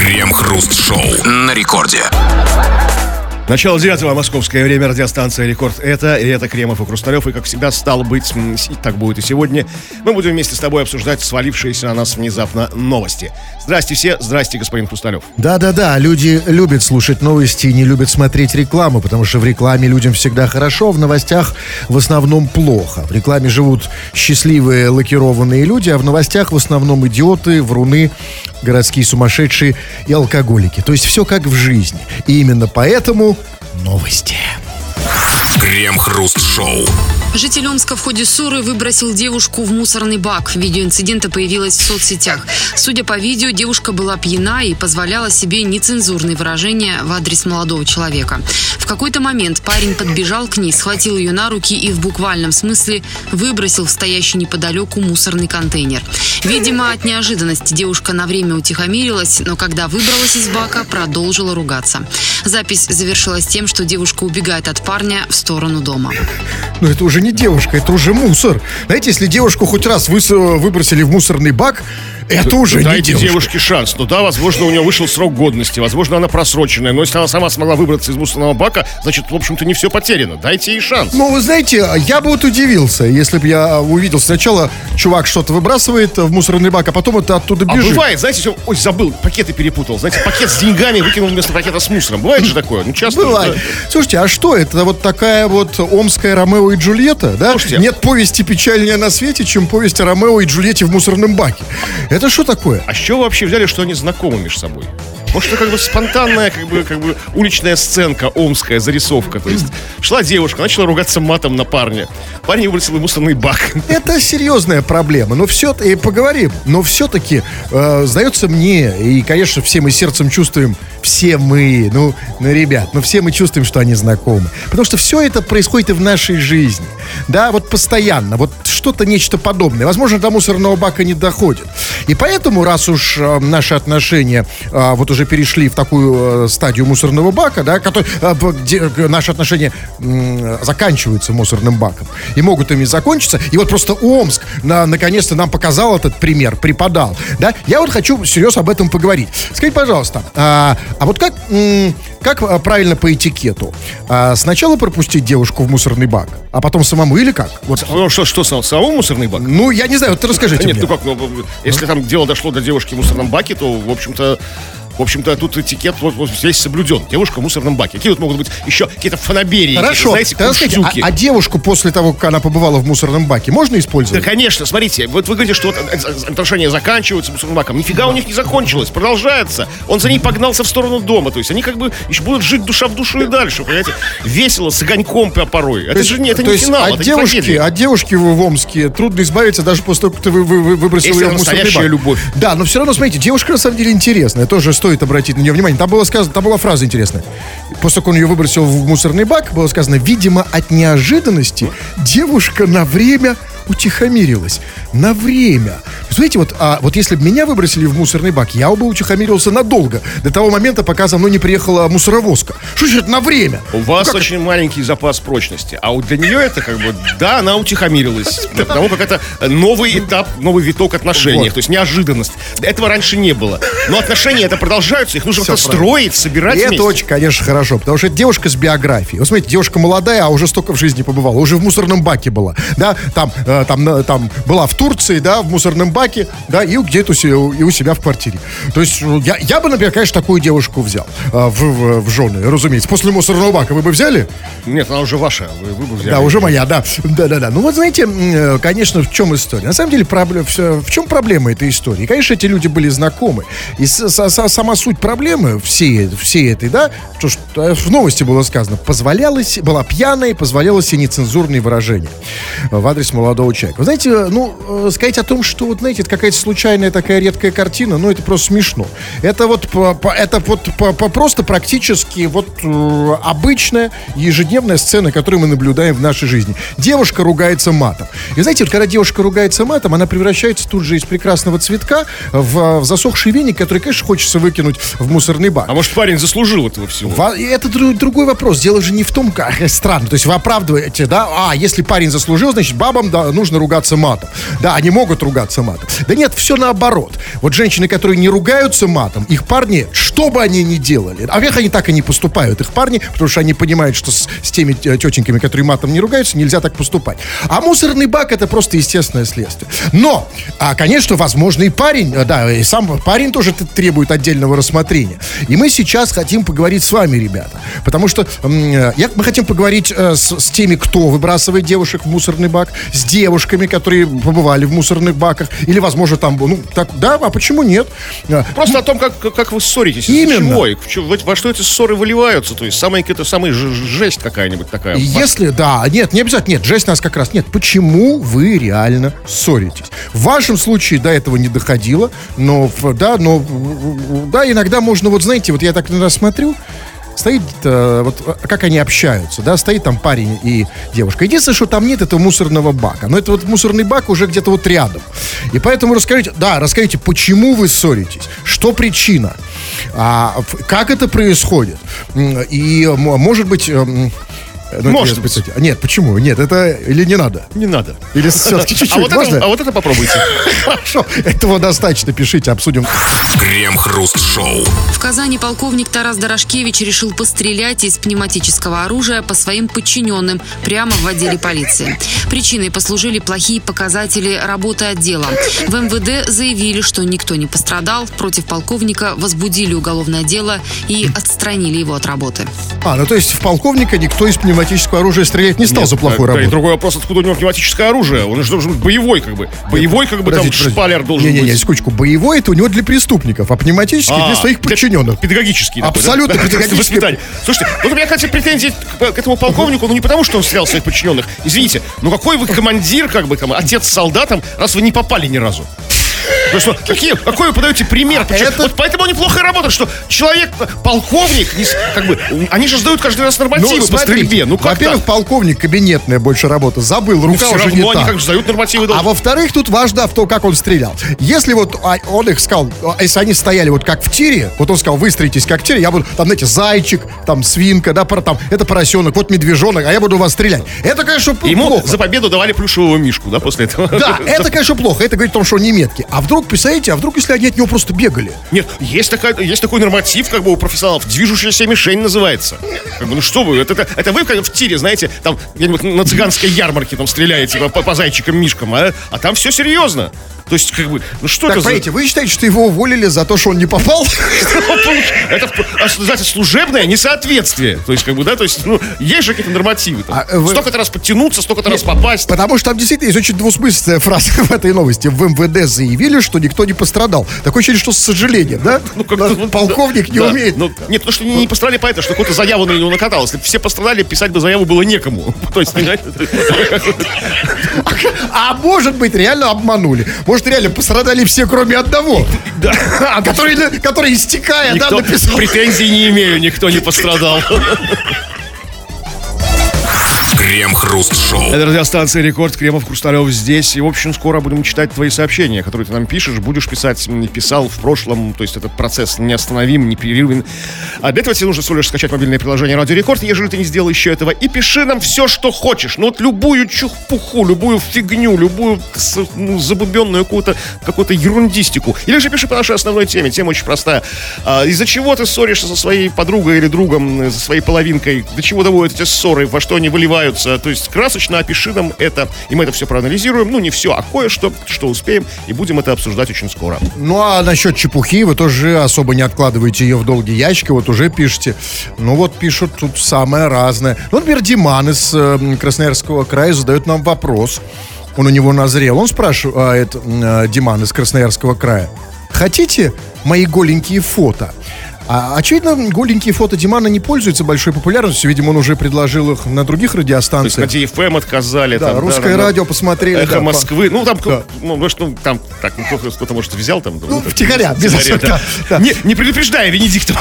Крем-хруст-шоу на рекорде. Начало девятого московское время, радиостанция «Рекорд». Это, и это Кремов и Хрусталев. И, как всегда, стало быть, и так будет и сегодня. Мы будем вместе с тобой обсуждать свалившиеся на нас внезапно новости. Здрасте все, здрасте, господин Хрусталев. Да-да-да, люди любят слушать новости и не любят смотреть рекламу, потому что в рекламе людям всегда хорошо, в новостях в основном плохо. В рекламе живут счастливые лакированные люди, а в новостях в основном идиоты, вруны, городские сумасшедшие и алкоголики. То есть все как в жизни. И именно поэтому новости. Крем-хруст-шоу. Житель Омска в ходе ссоры выбросил девушку в мусорный бак. Видео инцидента появилось в соцсетях. Судя по видео, девушка была пьяна и позволяла себе нецензурные выражения в адрес молодого человека. В какой-то момент парень подбежал к ней, схватил ее на руки и в буквальном смысле выбросил в стоящий неподалеку мусорный контейнер. Видимо, от неожиданности девушка на время утихомирилась, но когда выбралась из бака, продолжила ругаться. Запись завершилась тем, что девушка убегает от парня в сторону дома. Но это уже не девушка, это уже мусор. Знаете, если девушку хоть раз выбросили в мусорный бак, это уже не Дайте девушка. девушке шанс. Ну да, возможно, у нее вышел срок годности, возможно, она просроченная. Но если она сама смогла выбраться из мусорного бака, значит, в общем-то, не все потеряно. Дайте ей шанс. Ну, вы знаете, я бы вот удивился, если бы я увидел сначала чувак что-то выбрасывает в мусорный бак, а потом это оттуда А бежит. бывает, знаете, всё- ой, забыл, пакеты перепутал. Знаете, пакет с деньгами выкинул вместо пакета с мусором. Бывает же такое? Ну, часто. Бывает. да. Слушайте, а что это? Вот такая вот омская Ромео и Джульетта, да? Слушайте. Нет повести печальнее на свете, чем повесть о Ромео и Джульетте в мусорном баке. Это что такое? А вы вообще взяли, что они знакомы между собой? Может, это как бы спонтанная, как бы, как бы уличная сценка, омская зарисовка. То есть шла девушка, начала ругаться матом на парня. Парень выбросил мусорный бак. Это серьезная проблема, но все и поговорим. Но все-таки э, сдается мне, и, конечно, все мы сердцем чувствуем, все мы, ну, ну, ребят, ну, все мы чувствуем, что они знакомы. Потому что все это происходит и в нашей жизни. Да, вот постоянно, вот что-то, нечто подобное. Возможно, до мусорного бака не доходит. И поэтому, раз уж э, наши отношения э, вот уже перешли в такую э, стадию мусорного бака, да, который, э, где э, наши отношения заканчиваются мусорным баком и могут ими закончиться. И вот просто Омск на- наконец-то нам показал этот пример, преподал. Да? Я вот хочу серьезно об этом поговорить. Скажите, пожалуйста, а, а вот как, как правильно по этикету? А, сначала пропустить девушку в мусорный бак, а потом самому или как? Вот, Ну что, что, сам- самому мусорный бак? ну, я не знаю, вот расскажите Да нет, мне. ну как, ну, если там дело дошло до девушки в мусорном баке, то, в общем-то, в общем-то, тут этикет вот, вот здесь соблюден. Девушка в мусорном баке. Какие тут могут быть еще какие-то фанаберии, Хорошо, знаете, скажите, а, а девушку после того, как она побывала в мусорном баке, можно Да, использовать? конечно, смотрите, вот вы говорите, что вот отношения заканчиваются мусорным баком. Нифига у них не закончилось, продолжается. Он за ней погнался в сторону дома. То есть они как бы еще будут жить душа в душу и дальше, понимаете? Весело, с огоньком по- порой. Это же не, это то не финал, от это не девушки, трагедия. от девушки в, Омске трудно избавиться даже после того, как ты вы- вы- вы- выбросил Если ее в мусорный бак. любовь. Да, но все равно, смотрите, девушка на самом деле интересная. Тоже стоит обратить на нее внимание. Там было сказано, там была фраза интересная. После того, как он ее выбросил в мусорный бак, было сказано, видимо, от неожиданности девушка на время утихомирилась. На время. Знаете, вот, а, вот если бы меня выбросили в мусорный бак, я бы утихомирился надолго. До того момента, пока за мной не приехала мусоровозка. Что значит на время? У вас Ну, как очень маленький запас прочности, а вот для нее это как бы, да, она утихомирилась, потому как это новый этап, новый виток отношений, Вот. то есть неожиданность. Этого раньше не было. Но отношения это продолжаются, их нужно строить, собирать И это очень, конечно, хорошо, потому что это девушка с биографией. Вот смотрите, девушка молодая, а уже столько в жизни побывала, уже в мусорном баке была, да, там, э, там, там была в Турции, да, в мусорном баке, да, и где-то и у себя в квартире. То есть ну, я, я бы, например, конечно, такую девушку взял э, в, в, в жены, разумеется. После мусорного бака вы бы взяли? Нет, она уже ваша, вы, вы бы взяли. Да, уже моя, да. Да-да-да. Ну вот знаете, э, конечно, в чем история? На самом деле, в чем проблема этой истории? Конечно, эти люди были знакомы. И сама суть проблемы всей, всей этой, да, то, что э, в новости было сказано, позволялось, была пьяная и позволяла себе нецензурные выражения в адрес молодого человека. Вы знаете, ну, э, сказать о том, что, вот, знаете, это какая-то случайная такая редкая картина, ну, это просто смешно. Это вот, по- по- это вот по- по- просто практически вот э, обычная ежедневная сцена, которую мы наблюдаем в нашей жизни. Девушка ругается матом. И знаете, вот когда девушка ругается матом, она превращается тут же из прекрасного цветка в, в засохший веник, который, конечно, хочется выкинуть в мусорный бак. А может парень заслужил этого всего? И Это дру- другой вопрос. Дело же не в том, как странно. То есть вы оправдываете, да? А, если парень заслужил, значит, бабам да- э, нужно ругаться матом. Да, они могут ругаться матом. Да нет, все наоборот. Вот женщины, которые не ругаются матом, их парни, что бы они ни делали, а вверх они так и не поступают, их парни, потому что они понимают, что с, с теми э, тетеньками, которые матом не ругаются, нельзя так поступать. А мусорный бак это просто естественное следствие. Но, а, конечно, возможно, и парень, э, да, и сам парень тоже требует отдельного рассмотрения. И мы сейчас хотим поговорить с вами, ребята. Потому что э, я, мы хотим поговорить э, с, с теми, кто выбрасывает девушек в мусорный бак, с девушками, которые побывали в мусорных баках, или, возможно, там, ну, так, да, а почему нет? Э, Просто о том, как, как вы ссоритесь. Именно. Чего, во, во что эти ссоры выливаются? То есть, самая, это самая жесть какая-нибудь такая. Если, да, нет, не обязательно, нет, жесть нас как раз нет. Почему вы реально ссоритесь? В вашем случае до этого не доходило, но, да, но, да, иногда можно, вот знаете, вот я так иногда смотрю, стоит, э, вот э, как они общаются, да, стоит там парень и девушка. Единственное, что там нет этого мусорного бака. Но это вот мусорный бак уже где-то вот рядом. И поэтому расскажите, да, расскажите, почему вы ссоритесь, что причина, а, как это происходит. И, может быть, эм, ну, Может быть. Быть. Нет, почему? Нет, это или не надо? Не надо. Или все-таки чуть-чуть. А вот, Можно? Это, а вот это попробуйте. Хорошо, этого достаточно, пишите, обсудим. Крем-хруст-шоу. В Казани полковник Тарас Дорошкевич решил пострелять из пневматического оружия по своим подчиненным прямо в отделе полиции. Причиной послужили плохие показатели работы отдела. В МВД заявили, что никто не пострадал, против полковника возбудили уголовное дело и отстранили его от работы. А, ну то есть в полковника никто из пневматического пневматического оружия стрелять не стал Нет, за плохую да, работу. и другой вопрос, откуда у него пневматическое оружие? Он же должен быть боевой, как бы. Боевой, как бы подождите, там подождите. шпалер должен не, не, не, быть. Не, секундочку. Боевой это у него для преступников, а пневматический а, для своих подчиненных. Педагогический. Абсолютно такой, да? педагогический. Воспитание. Слушайте, вот у меня, кстати, претензии к, к этому полковнику, ну не потому, что он стрелял своих подчиненных. Извините, ну какой вы командир, как бы там, отец солдатам, раз вы не попали ни разу? Ну что, какие, какой вы подаете пример? А это... Вот поэтому они плохо работают, что человек, полковник, не, как бы, они же сдают каждый раз нормативы ну, по стрельбе. Ну, как Во-первых, полковник, кабинетная больше работа. Забыл, рука ну, уже равно не они так. как же сдают нормативы. А во-вторых, тут важно в том, как он стрелял. Если вот а, он их сказал, а, если они стояли вот как в тире, вот он сказал, выстроитесь как в тире, я буду, там, знаете, зайчик, там, свинка, да, там, это поросенок, вот медвежонок, а я буду вас стрелять. Это, конечно, Ему плохо. за победу давали плюшевого мишку, да, после этого. Да, это, конечно, плохо. Это говорит о том, что он не меткий. А вдруг, представляете, а вдруг если они от него просто бегали? Нет, есть, такая, есть такой норматив, как бы у профессионалов, движущаяся мишень называется. Как бы, ну что вы, это, это, это вы как в тире, знаете, там где-нибудь на цыганской ярмарке там стреляете по, по зайчикам-мишкам, а, а там все серьезно. То есть, как бы, ну что так, это смотрите, за... вы считаете, что его уволили за то, что он не попал? Это, знаете, служебное несоответствие. То есть, как бы, да, то есть, ну, есть же какие-то нормативы. А столько-то раз подтянуться, столько-то раз попасть. Потому что там действительно есть очень двусмысленная фраза в этой новости. В МВД заявили, что никто не пострадал. Такое ощущение, что с сожалением, да? Ну, как Полковник не умеет. Ну, нет, то, что не пострадали по это, что какую-то заяву на него накатал. Если все пострадали, писать бы заяву было некому. То есть, понимаете? А может быть, реально обманули. Может, реально пострадали все, кроме одного. Да. Который, который истекая, да, написал. Претензий не имею, никто не пострадал. Крем-хруст-шоу. Это радиостанция Рекорд, Кремов, Хрусталев здесь. И, в общем, скоро будем читать твои сообщения, которые ты нам пишешь. Будешь писать, писал в прошлом. То есть этот процесс неостановим, непрерывен. А для этого тебе нужно всего лишь скачать мобильное приложение Радио Рекорд, ежели ты не сделал еще этого. И пиши нам все, что хочешь. Ну вот любую чухпуху, любую фигню, любую ну, забубенную какую-то какую ерундистику. Или же пиши по нашей основной теме. Тема очень простая. А, из-за чего ты ссоришься со своей подругой или другом, со своей половинкой? До чего доводят эти ссоры? Во что они выливают? являются, то есть красочно опиши нам это, и мы это все проанализируем, ну не все, а кое-что, что успеем, и будем это обсуждать очень скоро. Ну а насчет чепухи, вы тоже особо не откладываете ее в долгий ящик, вот уже пишете. Ну вот пишут тут самое разное. Ну, например, Диман из э, Красноярского края задает нам вопрос. Он у него назрел. Он спрашивает, э, Диман из Красноярского края, хотите мои голенькие фото? А, очевидно, голенькие фото Димана не пользуются большой популярностью. Видимо, он уже предложил их на других радиостанциях. То есть на DFM отказали. Да, там, русское да, радио посмотрели. Эхо да, Москвы. По... Ну, там, да. ну, может, ну, там, так, ну, кто-то, может, взял там. Ну, ну втихаря, без особо, да. да. Не, не предупреждая Венедиктов.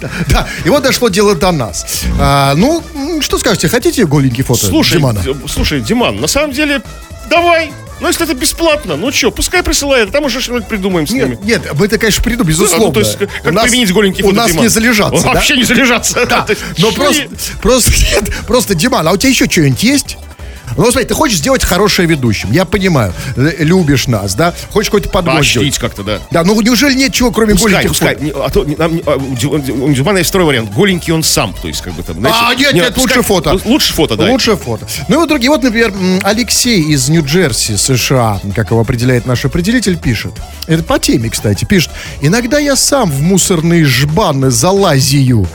да, да, и вот дошло дело до нас. А, ну, что скажете, хотите голенькие фото слушай, Димана? Слушай, Диман, на самом деле, давай, ну, если это бесплатно, ну что, пускай присылает, там уже что-нибудь придумаем с нет, ними. Нет, мы это, конечно, придумаем, безусловно. Ну, то есть, как у нас, применить голенький У нас не залежаться, да? Вообще не залежаться. Да. Но просто, просто, нет, просто, Диман, а у тебя еще что-нибудь есть? Ну, смотри, ты хочешь сделать хорошее ведущим, я понимаю. Любишь нас, да? Хочешь какой-то подгон сделать. Как-то, да. Да, ну неужели нет чего, кроме Пускай, голеньких пускай. Не, а то не- нам а, у Дюбана есть второй вариант. Голенький он сам. То есть, как бы там, знаете, А, нет, нет, пускай- лучше фото. Лучше фото, да. Лучшее фото. Ну и вот другие. Вот, например, Алексей из Нью-Джерси, США, как его определяет наш определитель, пишет. Это по теме, кстати, пишет. Иногда я сам в мусорные жбаны залазию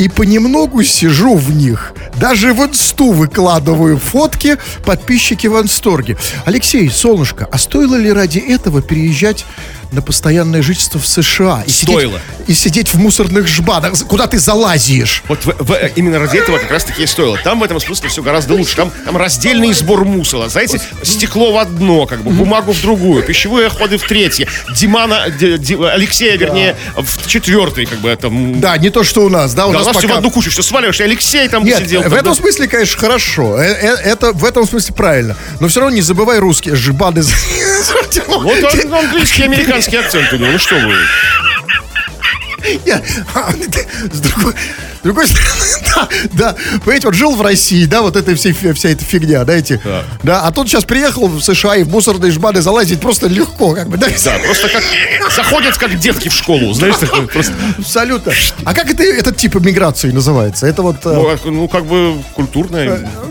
и понемногу сижу в них. Даже в инсту выкладываю фотки, подписчики в инсторге. Алексей, солнышко, а стоило ли ради этого переезжать на постоянное жительство в США? И Стоило. Сидеть, и сидеть в мусорных жбанах, куда ты залазишь? Вот в- в- именно ради этого как раз таки и стоило. Там в этом смысле все гораздо лучше. Там, там раздельный сбор мусора. Знаете, стекло в одно, как бы, бумагу в другую, пищевые отходы в третье, Димана, Ди- Ди- Алексея, вернее, в четвертый, как бы, там... Да, не то, что у нас, да, у Да, нас у нас все в пока- одну кучу, все сваливаешь, и Алексей там Нет, сидел. в там, этом да. смысле, конечно, хорошо. Э, э, Это в этом смысле правильно. Но все равно не забывай русский. Жбаны. Вот английский, американский акцент у него, ну что вы. Нет, а, С другой, с другой стороны, да, да, понимаете, вот жил в России, да, вот эта вся, вся эта фигня, да, эти, да. а тут сейчас приехал в США и в мусорные жбаны залазить просто легко, как бы, да, Да, просто как заходят как детки в школу, знаешь, такой просто. абсолютно. А как это, этот тип миграции называется? Это вот... э, Ну, как- Ну, как бы культурная.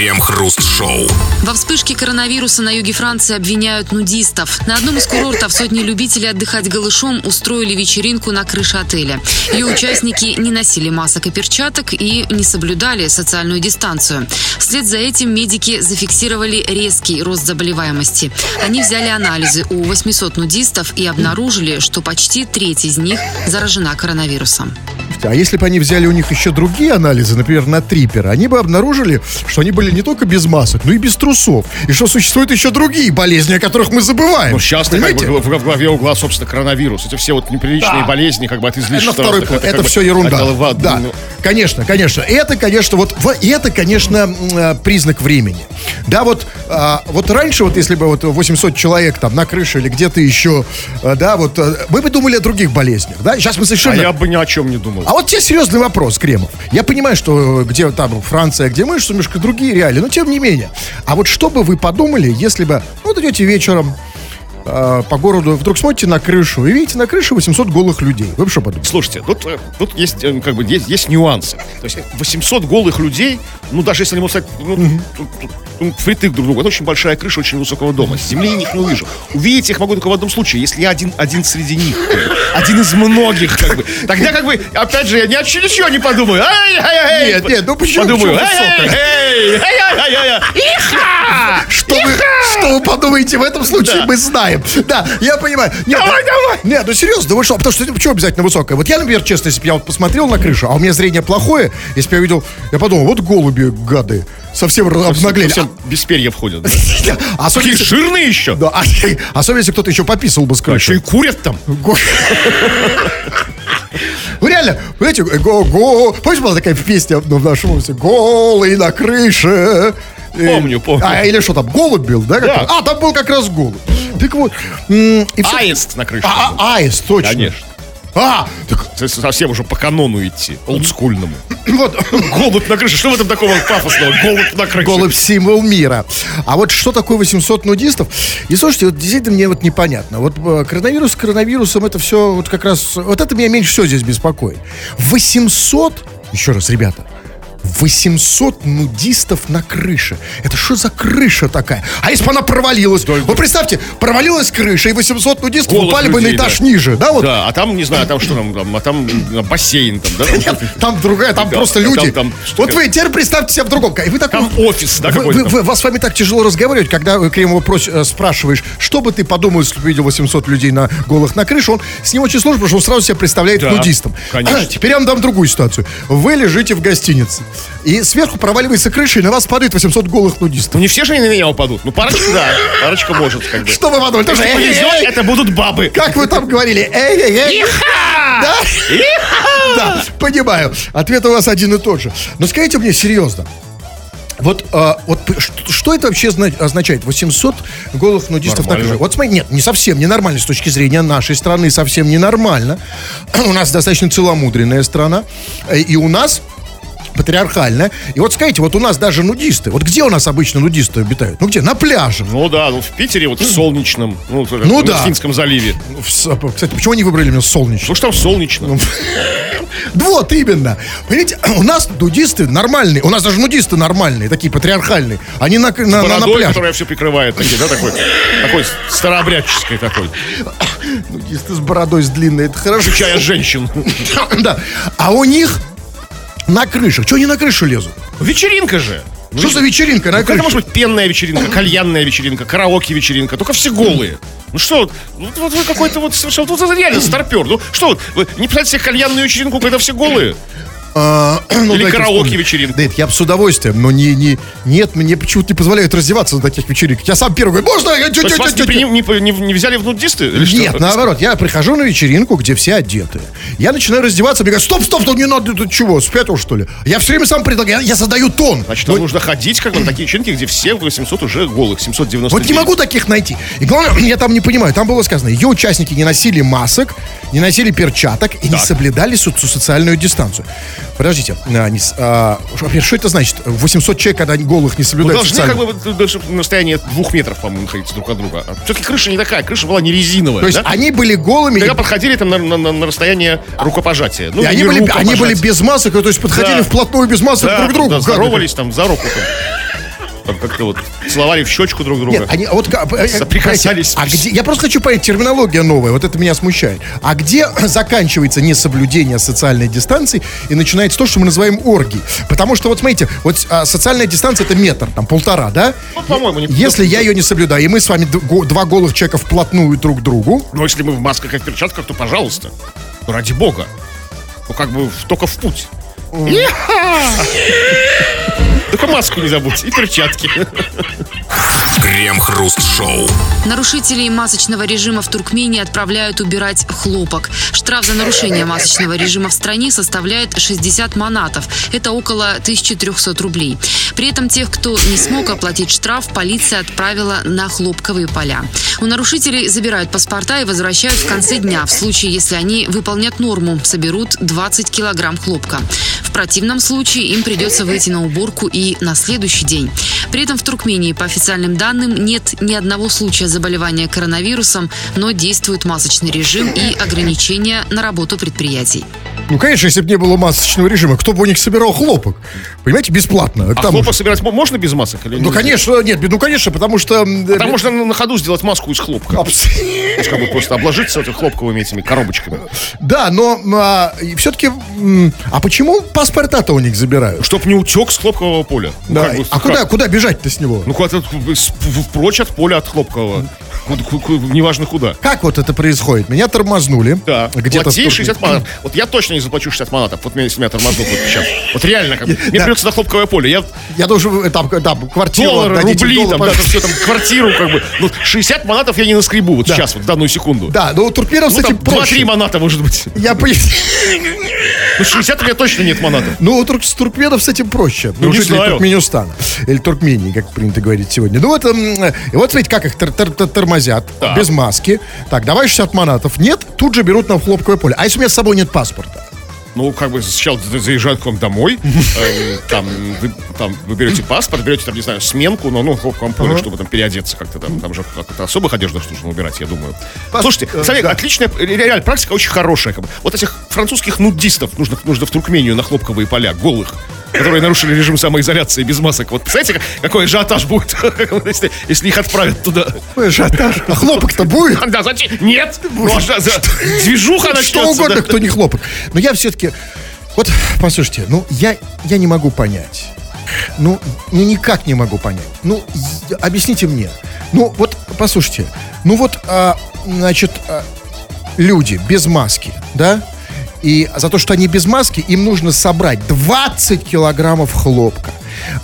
Крем-хруст-шоу. Во вспышке коронавируса на юге Франции обвиняют нудистов. На одном из курортов сотни любителей отдыхать голышом устроили вечеринку на крыше отеля. Ее участники не носили масок и перчаток и не соблюдали социальную дистанцию. Вслед за этим медики зафиксировали резкий рост заболеваемости. Они взяли анализы у 800 нудистов и обнаружили, что почти треть из них заражена коронавирусом. А если бы они взяли у них еще другие анализы, например, на трипера, они бы обнаружили, что они были не только без масок, но и без трусов. И что существуют еще другие болезни, о которых мы забываем. Ну, сейчас как бы в, в главе угла, собственно, коронавирус. Эти все вот неприличные Да. болезни, как бы от Это излишества. на второй план. Это, бы все ерунда. в ад. Да, Ну, конечно, конечно. Это, конечно, вот это, конечно, э, признак времени. Да, вот, а, вот раньше, вот если бы вот 800 человек там на крыше или где-то еще, э, да, вот э, мы бы думали о других болезнях, да. Сейчас мы А совершенно. я бы ни о чем не думал. А вот тебе серьезный вопрос, Кремов. Я понимаю, что где там Франция, где мы, что немножко другие реалии, но тем не менее. А вот что бы вы подумали, если бы, ну, вот идете вечером э, по городу, вдруг смотрите на крышу и видите на крыше 800 голых людей. Вы бы что подумали? Слушайте, тут, э, тут есть, э, как бы, есть, есть нюансы. То есть 800 голых людей, ну, даже если они могут стать ну, ну, впритык друг к другу, это очень большая крыша очень высокого дома. С земли я их не увижу. Увидеть их могу только в одном случае, если я один, один среди них. Один из многих, как бы. Тогда, как бы, опять же, я ни о чем ничего не подумаю. Ай, ай, ай, ай. Нет, нет, ну почему- Подумаю. почему эй, высокая? эй, эй, эй, эй, эй, эй. Иха! Что вы, что вы подумаете в этом случае, Да. мы знаем. Да, я понимаю. Нет, Давай, ну- давай. Нет, ну серьезно, вы что? Потому что почему обязательно высокая? Вот я, например, честно, если бы я вот посмотрел на крышу, а у меня зрение плохое, если бы я видел, я подумал, вот голуби, гады, совсем обнаглели. Совсем без перьев ходят. да. А особенно, Такие жирные еще. Да, а- особенно, если кто-то еще пописал бы с А еще и крыши. курят там. Ну реально, понимаете, го-го. Помнишь, была такая песня ну, в нашем офисе? Голый на крыше. Помню, помню. А, или что там, голубь был, да? Да. А, там был как раз голубь. Так вот. и всё- Аист на крыше. А, а, аист, точно. Конечно. А, так совсем уже по канону идти, олдскульному. вот, Голубь на крыше, что в этом такого пафосного? Голубь на крыше. голубь символ мира. А вот что такое 800 нудистов? И слушайте, вот действительно мне вот непонятно. Вот э, коронавирус с коронавирусом это все вот как раз... Вот это меня меньше всего здесь беспокоит. 800, еще раз, ребята, 800 нудистов на крыше. Это что за крыша такая? А если бы она провалилась? Вот представьте, провалилась крыша, и 800 нудистов упали бы на людей, этаж да. ниже, да? Вот Да, а там, не знаю, там что там, там, а там бассейн там, да? Нет, там другая, там Да, просто люди. там- вот вы теперь представьте себя в другом. И вы такой, Там офис, да, вы, вы- вы- вас с вами так тяжело разговаривать, когда вы Кремова э, спрашиваешь, что бы ты подумал, если бы видел 800 людей на голых на крыше, он с ним очень сложно, потому что он сразу себя представляет Да, нудистом. конечно. А, теперь я вам дам другую ситуацию. Вы лежите в гостинице, и сверху проваливается крыша, и на вас падает 800 голых нудистов. Ну не все же они на меня упадут. Ну парочка, да. Парочка может, как бы. Что вы подумали? Тоже, Если «Эй, эй, повезет, эй». это будут бабы. Как вы там говорили? Эй, эй, эй. Да? Да, понимаю. Ответ у вас один и тот же. Но скажите мне серьезно. Вот, а, вот что, это вообще зна- означает? 800 голых нудистов на Нормально. крыше. Вот смотри, нет, не совсем ненормально с точки зрения нашей страны, совсем ненормально. У нас достаточно целомудренная страна. Э, И у нас патриархальная. И вот скажите, вот у нас даже нудисты. Вот где у нас обычно нудисты обитают? Ну где? На пляже. Ну да, ну в Питере вот в Солнечном, ну, Ну в да. Финском заливе. В с- Кстати, почему они выбрали именно солнечный? Ну что там солнечно? Вот именно. Понимаете, у нас нудисты нормальные. У нас даже нудисты нормальные, такие патриархальные. Они на, на, на, на пляже. которая все прикрывает, такие, да, такой, такой старообрядческий такой. Нудисты с бородой с длинной, это хорошо. Изучая женщин. Да. А у них на крышах. Что они на крышу лезут? Вечеринка же. Что за вечеринка на это крыше? может быть пенная вечеринка, кальянная вечеринка, караоке вечеринка, только все голые. Ну что, вот, вот, вы какой-то вот совершенно, вот это реально старпер. Ну что, вы не представляете себе кальянную вечеринку, когда все голые? А, ну, Или караоке. Да, это я бы с удовольствием, но не, не, нет, мне почему-то не позволяют раздеваться на таких вечеринках. Я сам первый говорю, можно? Я, вас не, не- не- не взяли в нудисты? Или что? Нет, наоборот, я прихожу на вечеринку, где все одеты. Я начинаю раздеваться, мне говорят, стоп, стоп, стоп, не надо, ты чего, спятил, что ли? Я все время сам предлагаю, я, я задаю тон. Значит, вам нужно ходить как бы на такие вечеринки, где все 800 уже голых, 799. Вот не могу таких найти. И главное, я там не понимаю, там было сказано, ее участники не носили масок, не носили перчаток и не Так. соблюдали со- социальную дистанцию. Подождите, а, не а, что это значит? 800 человек, когда они голых не Ну, соблюдают должны как социальную- бы вот даже на расстоянии двух метров, по-моему, находиться друг от друга. Все-таки крыша не такая, крыша была не резиновая. То есть да? они были голыми, и, Когда подходили там на, на- на- на расстояние рукопожатия. Ну, и они, не были, они рукопожатия. были без масок, то есть подходили Да. вплотную без масок Да, друг к другу. да, Как здоровались там за руку. Там, Там как-то вот целовали в щечку друг друга. Нет, они вот как- э, э, Соприкасались. А где, я просто хочу понять, терминология новая, вот это меня смущает. А где заканчивается несоблюдение социальной дистанции и начинается то, что мы называем оргией? Потому что вот смотрите, вот а, социальная дистанция это метр, там полтора, да? Ну, по-моему, не- Если я ее не соблюдаю, и мы с вами два голых человека вплотную друг к другу, Но если мы в масках и в перчатках, то пожалуйста. Ну, ради бога. Ну, как бы только в путь. Только маску не забудь и перчатки. Крем-хруст-шоу. Нарушителей масочного режима в Туркмении отправляют убирать хлопок. Штраф за нарушение масочного режима в стране составляет 60 манатов. Это около 1300 рублей. При этом тех, кто не смог оплатить штраф, полиция отправила на хлопковые поля. У нарушителей забирают паспорта и возвращают в конце дня. В случае, если они выполнят норму, соберут 20 килограмм хлопка. В противном случае им придется выйти на уборку и на следующий день. При этом в Туркмении, по официальным данным, нет ни одного случая заболевания коронавирусом, но действует масочный режим и ограничения на работу предприятий. Ну, конечно, если бы не было масочного режима, кто бы у них собирал хлопок? Понимаете, бесплатно. А Там- хлопок собирать мо- можно без масок? Или ну, нельзя? конечно, нет, ну, конечно, потому что... Там можно на ходу сделать маску из хлопка. Абс- То есть как бы просто обложиться этими хлопковыми этими коробочками. Да, но все-таки... А почему паспорта-то у них забирают? Чтоб не утек с хлопкового поля. Ну, Да, как бы, а как? куда, куда бежать-то с него? Ну, куда-то прочь от поля от хлопкового. Неважно куда. Как вот это происходит? Меня тормознули. Да, Где-то плати в Турции. 60 манатов. Вот я точно не заплачу 60 манатов. Вот меня, если меня тормознут вот сейчас. Вот реально, как бы. Мне Да. придется на хлопковое поле. Я Я должен э, там, там квартиру доллары, отдадите, рубли, доллар, там, да, там все, там, квартиру, как бы. Ну, 60 манатов я не наскребу вот Да. сейчас, вот в данную секунду. Да, но у туркменов, Ну, кстати, там 2-3 проще. маната, может быть. Я Ну, 60 у меня точно нет манатов. Ну, у тур- с туркменов с этим проще. Ну, у не жителей знаю. Туркменистана. Или Туркмении, как принято говорить сегодня. Ну, вот, м, э, вот смотрите, как их тор- тор- тор- тормозят. Без маски. Так, давай 60 манатов. Нет, тут же берут на хлопковое поле. А если у меня с собой нет паспорта? Ну, как бы сначала за- заезжают к вам домой, эм, там, вы, там вы берете паспорт, берете, там, не знаю, сменку, но, ну, к вам поле, чтобы там переодеться как-то там, там же как-то особых одеждах нужно убирать, я думаю. Слушайте, смотри, отличная, ре- реально, практика очень хорошая. Как бы. Вот этих французских нудистов нужно, нужно в Туркмению на хлопковые поля, голых, которые нарушили режим самоизоляции без масок. Вот представляете, как- какой ажиотаж будет, если, если их отправят туда. Ой, ажиотаж. А хлопок-то будет? Да, зачем? Нет! За- Движуха Что начнется. угодно, да. кто не хлопок. Но я все-таки... Вот, послушайте, ну, я, я не могу понять. Ну, ну, никак не могу понять. Ну, объясните мне. Ну, вот, послушайте. Ну, вот, а, значит, а, люди без маски, да? И за то, что они без маски, им нужно собрать 20 килограммов хлопка,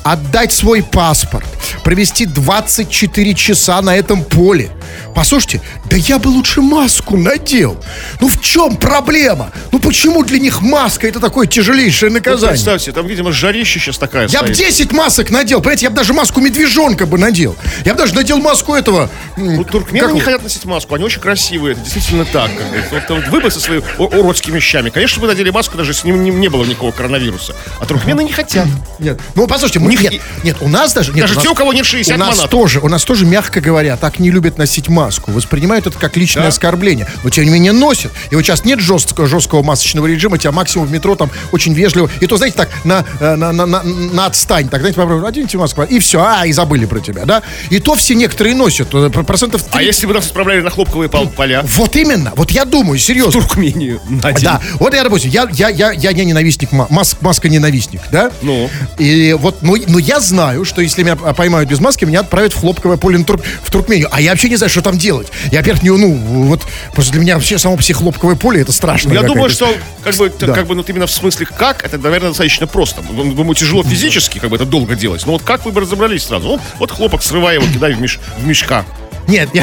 отдать свой паспорт, провести 24 часа на этом поле, послушайте, да я бы лучше маску надел. Ну в чем проблема? Ну почему для них маска это такое тяжелейшее Ну, наказание? представьте, там, видимо, жарище сейчас такая Я бы стоит. 10 масок надел, понимаете, я бы даже маску медвежонка бы надел. Я бы даже надел маску этого... Ну, туркмены как не хотят носить маску, они очень красивые, это действительно так. Как бы. Вот, вот вы бы со своими уродскими вещами, конечно, вы надели маску, даже если не, не было никакого коронавируса. А туркмены не хотят. Нет, ну послушайте, мы, них нет, нет, у нас даже... Нет, Даже у нас- те, у кого нет 60 у нас манатов. тоже, у нас тоже, мягко говоря, так не любят носить маску. Воспринимают это как личное Да. оскорбление. Но тем не менее носят. И вот сейчас нет жесткого, жесткого масочного режима, тебя максимум в метро там очень вежливо. И то, знаете, так, на, э, на, на, на, на отстань. Так, знаете, попробуй, оденьте маску. И все, а, и забыли про тебя, да? И то все некоторые носят. э, про- Процентов А 30. если бы нас отправляли на хлопковые пол- поля? Вот именно, вот я думаю, В серьезно. Туркмению на день. Да, вот я, допустим, я, я, я, я не ненавистник, ма- мас- маска-ненавистник, да? Ну? И вот, ну, но я знаю, что если меня поймают без маски, меня отправят в хлопковое поле в Туркмению. А я вообще не знаю, что там делать. Я, во-первых, не, ну, вот, просто для меня вообще само по себе хлопковое поле, это страшно. Я думаю, что как бы, Да. как бы, ну, вот именно в смысле как, это, наверное, достаточно просто. М- Ему тяжело физически, как бы это долго делать. Но вот как вы бы разобрались сразу? Ну, вот хлопок срывай его, кидай в, меш- в мешка. Нет, я...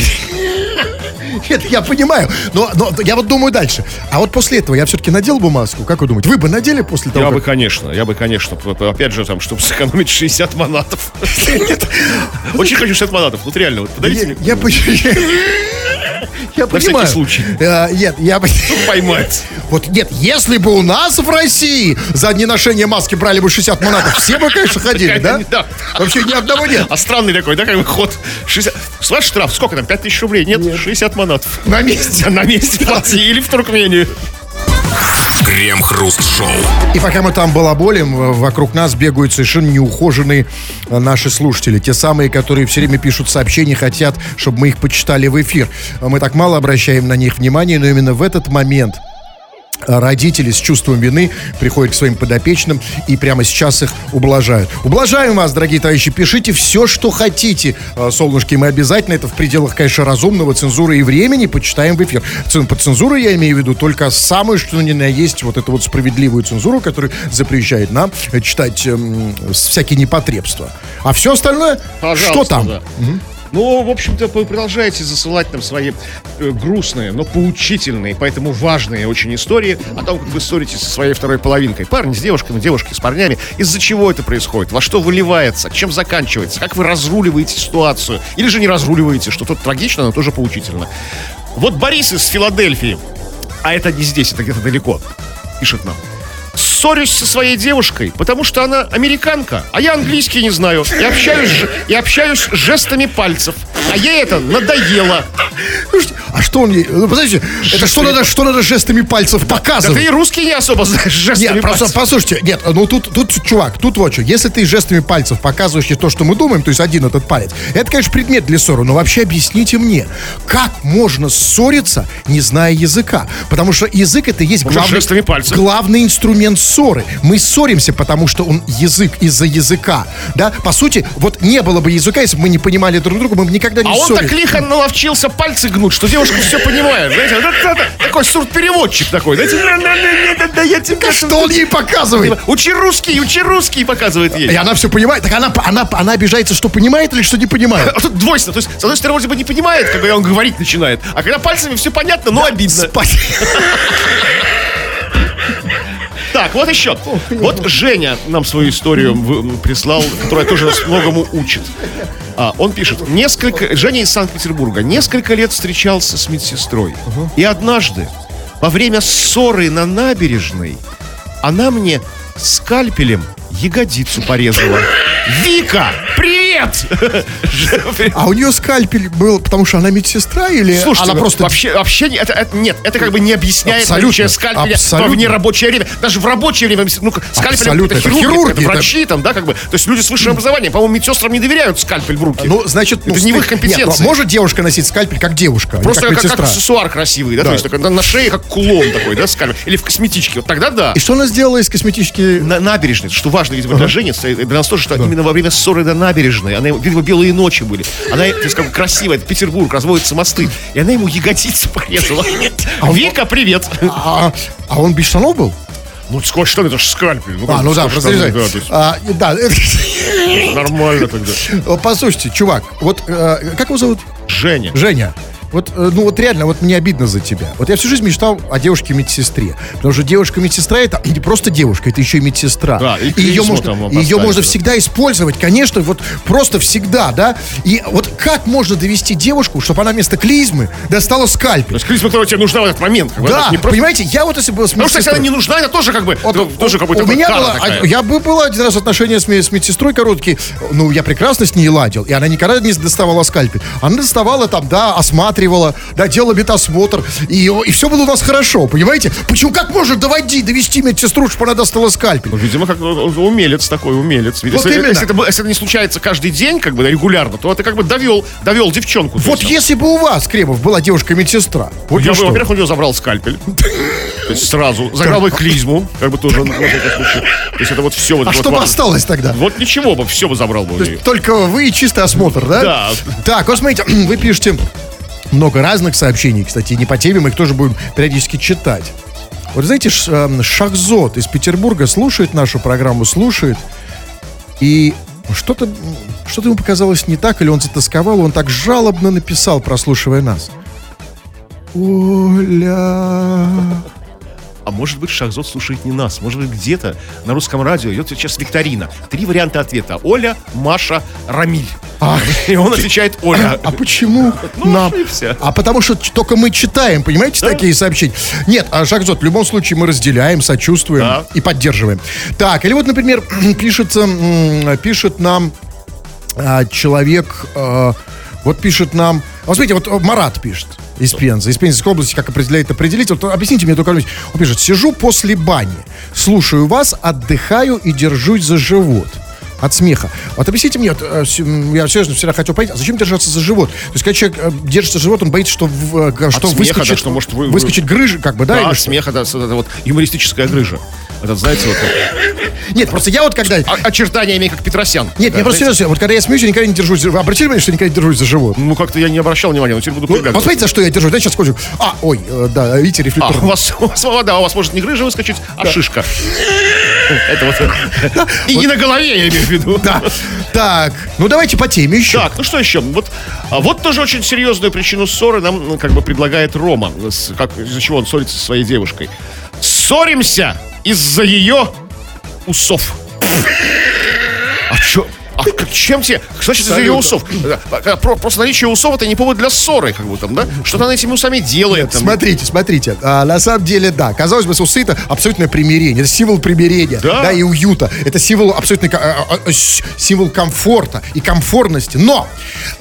Нет, я понимаю, но, но я вот думаю дальше. А вот после этого я все-таки надел бы маску, как вы думаете? Вы бы надели после того, Я бы, как... конечно, я бы, конечно, опять же, там, чтобы сэкономить 60 манатов. Очень хочу 60 манатов. Вот реально, вот подарите Я, мне. я, я понимаю. случай. Э, Нет, я... Поймать. Вот нет, если бы у нас в России за неношение маски брали бы 60 манатов, все бы, конечно, ходили, да? Да. Вообще ни одного нет. А странный такой, да, как бы ход. 60... Ваш штраф сколько там? 5000 рублей? Нет, 60 манатов. На месте. На месте плати или в Туркмению. Крем-хруст-шоу. И пока мы там балаболим, вокруг нас бегают совершенно неухоженные э, наши слушатели. Те самые, которые все время пишут сообщения, хотят, чтобы мы их почитали в эфир. Мы так мало обращаем на них внимания, но именно в этот момент э, родители с чувством вины приходят к своим подопечным и прямо сейчас их ублажают. Ублажаем вас, дорогие товарищи, пишите все, что хотите, э, солнышки, мы обязательно, это в пределах, конечно, разумного, цензуры и времени, почитаем в эфир. Под цензурой я имею в виду только самую, что ни на есть, вот эту вот справедливую цензуру, которая запрещает нам читать эм, всякие непотребства. А все остальное, что Пожалуйста, там? да. Ну, в общем-то, вы продолжаете засылать нам свои э, грустные, но поучительные, поэтому важные очень истории о том, как вы ссоритесь со своей второй половинкой. Парни с девушками, девушки с парнями. Из-за чего это происходит? Во что выливается? Чем заканчивается? Как вы разруливаете ситуацию? Или же не разруливаете, что тут трагично, но тоже поучительно. Вот Борис из Филадельфии, а это не здесь, это где-то далеко, пишет нам. Ссорюсь со своей девушкой, потому что она американка, а я английский не знаю. И общаюсь, и общаюсь жестами пальцев. А ей это надоело. Слушайте, а что он ей... Ну, подождите, это что надо, что надо жестами пальцев Да показывать? ты и русский не особо знаешь жестами Нет, просто пальцев. послушайте, нет, ну тут, тут, чувак, тут вот что, если ты жестами пальцев показываешь ей то, что мы думаем, то есть один этот палец, это, конечно, предмет для ссоры, но вообще объясните мне, как можно ссориться, не зная языка? Потому что язык это есть главный, жестами пальцев? главный инструмент ссоры. Мы ссоримся, потому что он язык из-за языка, да? По сути, вот не было бы языка, если бы мы не понимали друг друга, мы бы никогда не А он ссорились. так лихо наловчился пальцы гнуть, что девушка все понимает. Знаете, такой сурт-переводчик такой. Знаете, «На- на- на- на- да- да я тебе Что он ей показывает? Учи русский, учи русский, показывает ей. И она все понимает. Так она, она, она обижается, что понимает или что не понимает? А тут двойственно. То есть, с одной стороны, вроде бы не понимает, когда он говорить начинает. А когда пальцами все понятно, но обидно. Так, вот еще. Вот Женя нам свою историю прислал, которая тоже нас многому учит. А, он пишет, несколько, Женя из Санкт-Петербурга, несколько лет встречался с медсестрой. И однажды, во время ссоры на набережной, она мне скальпелем ягодицу порезала. Вика, привет! А у нее скальпель был, потому что она медсестра или Слушайте, она ну, просто... вообще, вообще это, это- нет, это как бы не объясняет Абсолютно, наличие скальпеля абсолютно. во внерабочее время. Даже в рабочее время, ну, скальпель это это хирурги, хирурги, это это- врачи там, да, как бы. То есть люди с высшим образованием, по-моему, медсестрам не доверяют скальпель в руки. Ну, значит, ну, это не в их Нет, компетенции. ну, может девушка носить скальпель как девушка, а Просто как как, как аксессуар красивый, да, Да. то есть такой, на, шее как кулон такой, да, скальпель. Или в косметичке. Вот тогда да. И что она сделала из косметички? На набережной, что важно, для Жени, это для нас тоже, что именно во время ссоры на набережной, она, ему- видимо, белые ночи были, она, то есть, как бы красивая, это Петербург, разводятся мосты, и она ему ягодицу порезала. Вика, привет! А, а он без штанов был? Ну, скотч штаны, это же скальпель. А, ну да, просто да, есть А, да, нормально тогда. послушайте, чувак, вот э, как его зовут? Женя. Женя. Вот, э, ну вот реально, вот мне обидно за тебя. Вот я всю жизнь мечтал о девушке-медсестре. Потому что девушка-медсестра это не просто девушка, это еще и медсестра. Да, и ее клизму можно, и ее можно да. всегда использовать, конечно, вот просто всегда, да. И вот как можно довести девушку, чтобы она вместо клизмы достала То скальпель? есть клизма, которая тебе нужна в этот момент. как бы, это Да, не просто- понимаете, я вот если был с Потому что если она не нужна, это тоже как бы, Вот, ну, тоже как бы у меня было, такая. я бы был один раз отношения с, с медсестрой короткие, ну, я прекрасно с ней ладил, и она никогда не доставала скальпель. Она доставала там, да, осматривала, да, делала медосмотр, и, и все было у нас хорошо, понимаете? Почему, как можно доводить, довести медсестру, чтобы она достала скальпель? Ну, видимо, как он умелец такой, умелец. Вот если, если это, если это не случается каждый день, как бы регулярно, то ты как бы довел, довел девчонку. То Вот есть, если бы у вас, Кремов, была девушка-медсестра, вот Я бы, что? во-первых, у него забрал скальпель. Сразу. Заграл бы клизму, как бы тоже. на всякий случай. То есть это вот все. Вот, а вот что бы осталось тогда? Вот ничего бы, все бы забрал бы нее. только вы и чистый осмотр, да? Да. Так, вот смотрите, вы пишете много разных сообщений, кстати, не по теме, мы их тоже будем периодически читать. Вот знаете, эм, Шахзот из Петербурга слушает нашу программу, слушает, и что-то что ему показалось не так, или он затасковал, он так жалобно написал, прослушивая нас. Оля... А может быть, Шахзот слушает не нас. Может быть, где-то на русском радио идет сейчас викторина. Три варианта ответа. Оля, Маша, Рамиль. И он отвечает Оля. А почему Ну, нам? ошибся. А потому что только мы читаем, понимаете, такие сообщения. Нет, а Шахзот, в любом случае мы разделяем, сочувствуем Да. и поддерживаем. Так, или вот, например, пишется, пишет нам а, человек, а, вот пишет нам, вот смотрите, вот э, Марат пишет из Пензы, из Пензенской области, как определяет определитель. Вот объясните мне только, он пишет, сижу после бани, слушаю вас, отдыхаю и держусь за живот. От смеха. Вот объясните мне, вот, э, я серьезно всегда хотел понять, а зачем держаться за живот? То есть, когда человек э, держится за живот, он боится, что, в- э, что смеха, выскочит, да, что может вы- вы- выскочит грыжа, как бы, да? Да, от смеха, да, это вот юмористическая грыжа. Это, знаете, вот Нет, просто я вот когда... о- очертания имею, как Петросян. Нет, Да, я просто серьезно, вот когда я смеюсь, я никогда не держусь. Вы обратили внимание, что я никогда не держусь за живот? Ну, как-то я не обращал внимания, но теперь буду Ну, посмотрите, за что я держусь. Да, сейчас скажу. А, ой, да, видите, А, рефлектор. у вас, у вас, да, у вас может не грыжа выскочить, а шишка. Это вот. И не на голове, я имею в виду. Да. Так, ну давайте по теме еще. Так, ну что еще? Вот, а вот тоже очень серьезную причину ссоры нам ну, как бы предлагает Рома. Как, из-за чего он ссорится со своей девушкой. Ссоримся из-за ее усов. А чё? А чем тебе? Значит, из-за ее усов. Про- Просто наличие усов это не повод для ссоры, как будто, да? Что-то она этими усами делает. там. Смотрите, смотрите. А, на самом деле, да. Казалось бы, усы это абсолютное примирение. Это символ примирения. Да. и уюта. Это символ абсолютно а, а, а, символ комфорта и комфортности. Но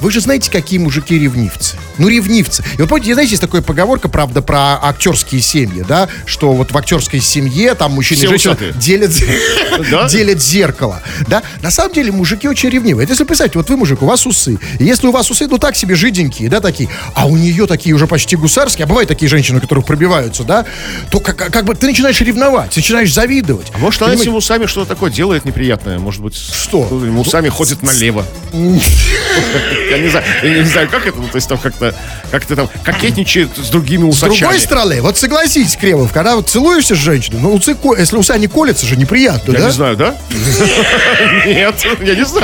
вы же знаете, какие мужики ревнивцы. Ну, ревнивцы. И вот помните, знаете, есть такая поговорка, правда, про актерские семьи, да? Что вот в актерской семье там мужчина Все и женщина делят, Да? делят зеркало. Да? На самом деле мужики очень ревнивые. Это если представьте, вот вы мужик, у вас усы. И если у вас усы, ну так себе жиденькие, да, такие, а у нее такие уже почти гусарские, а бывают такие женщины, у которых пробиваются, да, то как, как бы ты начинаешь ревновать, начинаешь завидовать. Может, она этими усами что-то такое делает неприятное. Может быть, Что? этими усами ходит налево. Я не знаю, я не знаю, как это, ну, то есть там как-то, как-то там кокетничает с другими С усачами. другой стороны, вот согласись, Кремов, когда вот целуешься с женщиной, ну, усы, если усы не колятся же, неприятно, Я да? не знаю, да? Нет, я не знаю.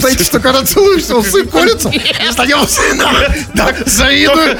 Знаете, что когда целуешься? Если они усы, да, да, завидую.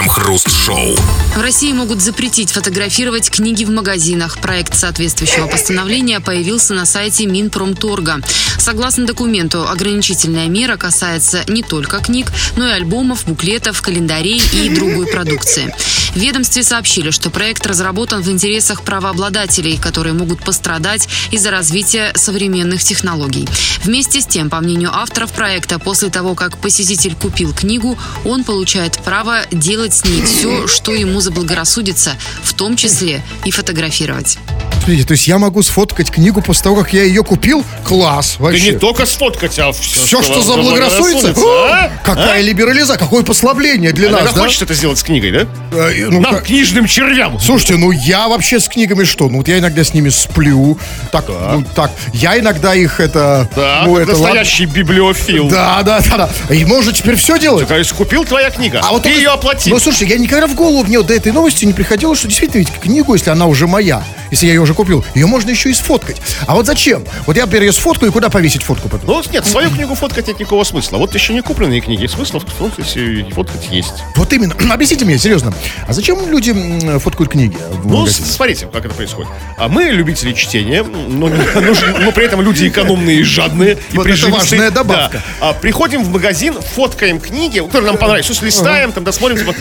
Крем-хруст-шоу. В России могут запретить фотографировать книги в магазинах. Проект соответствующего постановления появился на сайте Минпромторга. Согласно документу, ограничительная мера касается не только книг, но и альбомов, буклетов, календарей и другой продукции. В ведомстве сообщили, что проект разработан в интересах правообладателей, которые могут пострадать из-за развития современных технологий. Вместе с тем, по мнению авторов проекта, после того, как посетитель купил книгу, он получает право делать с ней все, что ему заблагорассудится, в том числе и фотографировать. Смотрите, то есть я могу сфоткать книгу после того, как я ее купил? Класс, Ты вообще. не только сфоткать, а все, Все, что заблагорассудится. а? Какая либерализация, какое послабление для Она нас, да? хочет это сделать с книгой, да? Э, ну, Нам, как- книжным червям. Слушайте, ну я вообще с книгами что? Ну вот я иногда с ними сплю. Так, ну, так. Я иногда их это... Да, ну, это настоящий библиофил. ладно. Да, да, да, да. И можно теперь все делать. То есть купил твоя книга, А вот ты только- ее оплатил. Ну, слушай, я никогда в голову мне вот до этой новости не приходило, что действительно ведь книгу, если она уже моя, если я ее уже купил, ее можно еще и сфоткать. А вот зачем? Вот я, ее сфоткаю, и куда повесить фотку потом? Ну, нет, свою книгу фоткать нет никакого смысла. Вот еще не купленные книги. Смысл фоткать есть. Вот именно. Объясните мне, серьезно. А зачем люди фоткают книги Ну, смотрите, как это происходит. А мы любители чтения, но, но, но при этом люди экономные и жадные. И Вот это важная добавка. Да. А, приходим в магазин, фоткаем книги, которые нам понравились. Листаем, там досмотрим, типа,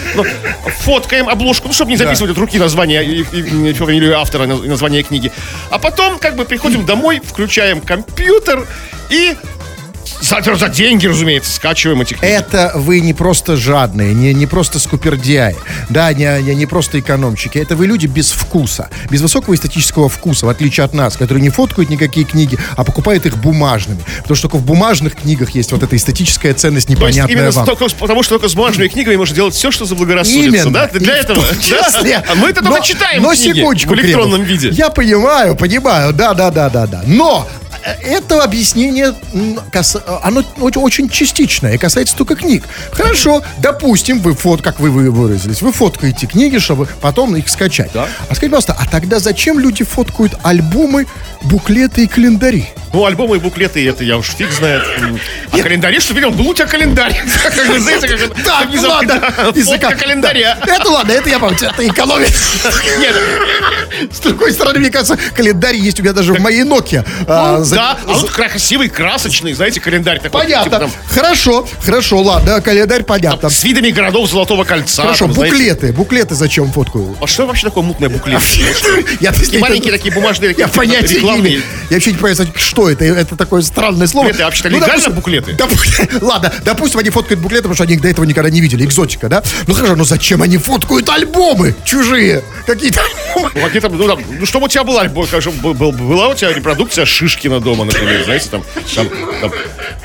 фоткаем обложку, ну, чтобы не записывать от руки название и, и- и фамилию автора, и название книги. А потом, как бы, приходим домой, включаем компьютер и за, за деньги, разумеется, скачиваем эти книги. Это вы не просто жадные, не, не просто скупердяи, да, не, не, не просто экономчики. Это вы люди без вкуса, без высокого эстетического вкуса, в отличие от нас, которые не фоткают никакие книги, а покупают их бумажными. Потому что только в бумажных книгах есть вот эта эстетическая ценность, То есть непонятная именно вам. только потому, что только с бумажными книгами можно делать все, что заблагорассудится, Именно. да? Для этого. том да? числе. А мы это только читаем Но книги секундочку, в электронном Кремов. виде. Я понимаю, понимаю, да, да, да, да, да. Но это объяснение, кас- оно очень, частичное и касается только книг. Хорошо, допустим, вы фот, как вы вы выразились, вы фоткаете книги, чтобы потом их скачать. А скажите, пожалуйста, а тогда зачем люди фоткают альбомы, буклеты и календари? Ну, альбомы и буклеты, это я уж фиг знает. А календари, что видел? Был у тебя календарь. Так, зав- ладно. да. Фотка календаря. Да, Это ладно, это я помню, это экономия. Нет, С другой стороны, мне кажется, календарь есть у меня даже в моей Nokia. За- да, а за- тут красивый, красочный, знаете, календарь такой. Понятно. типа там, Хорошо, хорошо, ладно, календарь понятно. С видами городов Золотого кольца. Хорошо, там, знаете. буклеты. Буклеты зачем фоткаю? А что вообще такое мутное буклет? Я маленькие такие бумажные, Я понятия не имею. Я вообще не понимаю, что это. Это такое странное слово. Буклеты, а вообще-то легально буклеты? Ладно, допустим, они фоткают буклеты, потому что они их до этого никогда не видели. Экзотика, да? Ну хорошо, но зачем они фоткают альбомы чужие? Какие-то? Ну, какие-то, ну, там, ну, чтобы у тебя был альбом, как же, был- была у тебя репродукция Шишкина дома, например, знаете, там, там, там,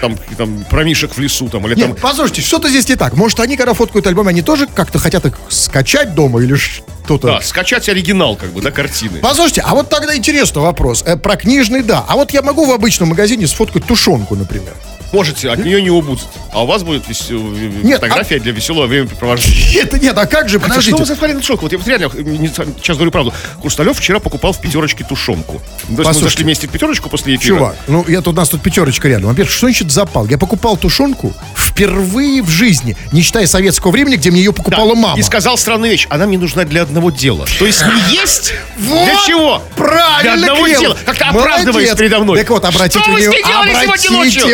там, там, про мишек в лесу, там, или там, Нет, послушайте, что-то здесь не так. Может, они, когда фоткают альбомы, они тоже как-то хотят их скачать дома или что-то? да, скачать оригинал, как бы, да, картины. Послушайте, а вот тогда интересный вопрос. Э, про книжный, да. А вот я могу в обычном магазине сфоткать тушенку, например. Можете, от нее не убудет. А у вас будет вес- Нет, фотография для веселого времяпрепровождения. Это нет, а как же, Хотя подождите. что вы за хваленый шок? Вот я вот реально не- сейчас говорю правду. Хрусталев вчера покупал в пятерочке тушенку. То есть мы зашли вместе в пятерочку после эфира. Чувак, ну я тут у нас тут пятерочка рядом. Во-первых, что значит запал? Я покупал тушенку впервые в жизни, не считая советского времени, где мне ее Да, покупала мама. И сказал странную вещь. Она мне нужна для одного дела. То есть не есть Вот, для чего? Правильно, Для одного дела. Как-то оправдываясь передо мной. Так вот, обратите, Что вы с ней делали сегодня обратите ночью?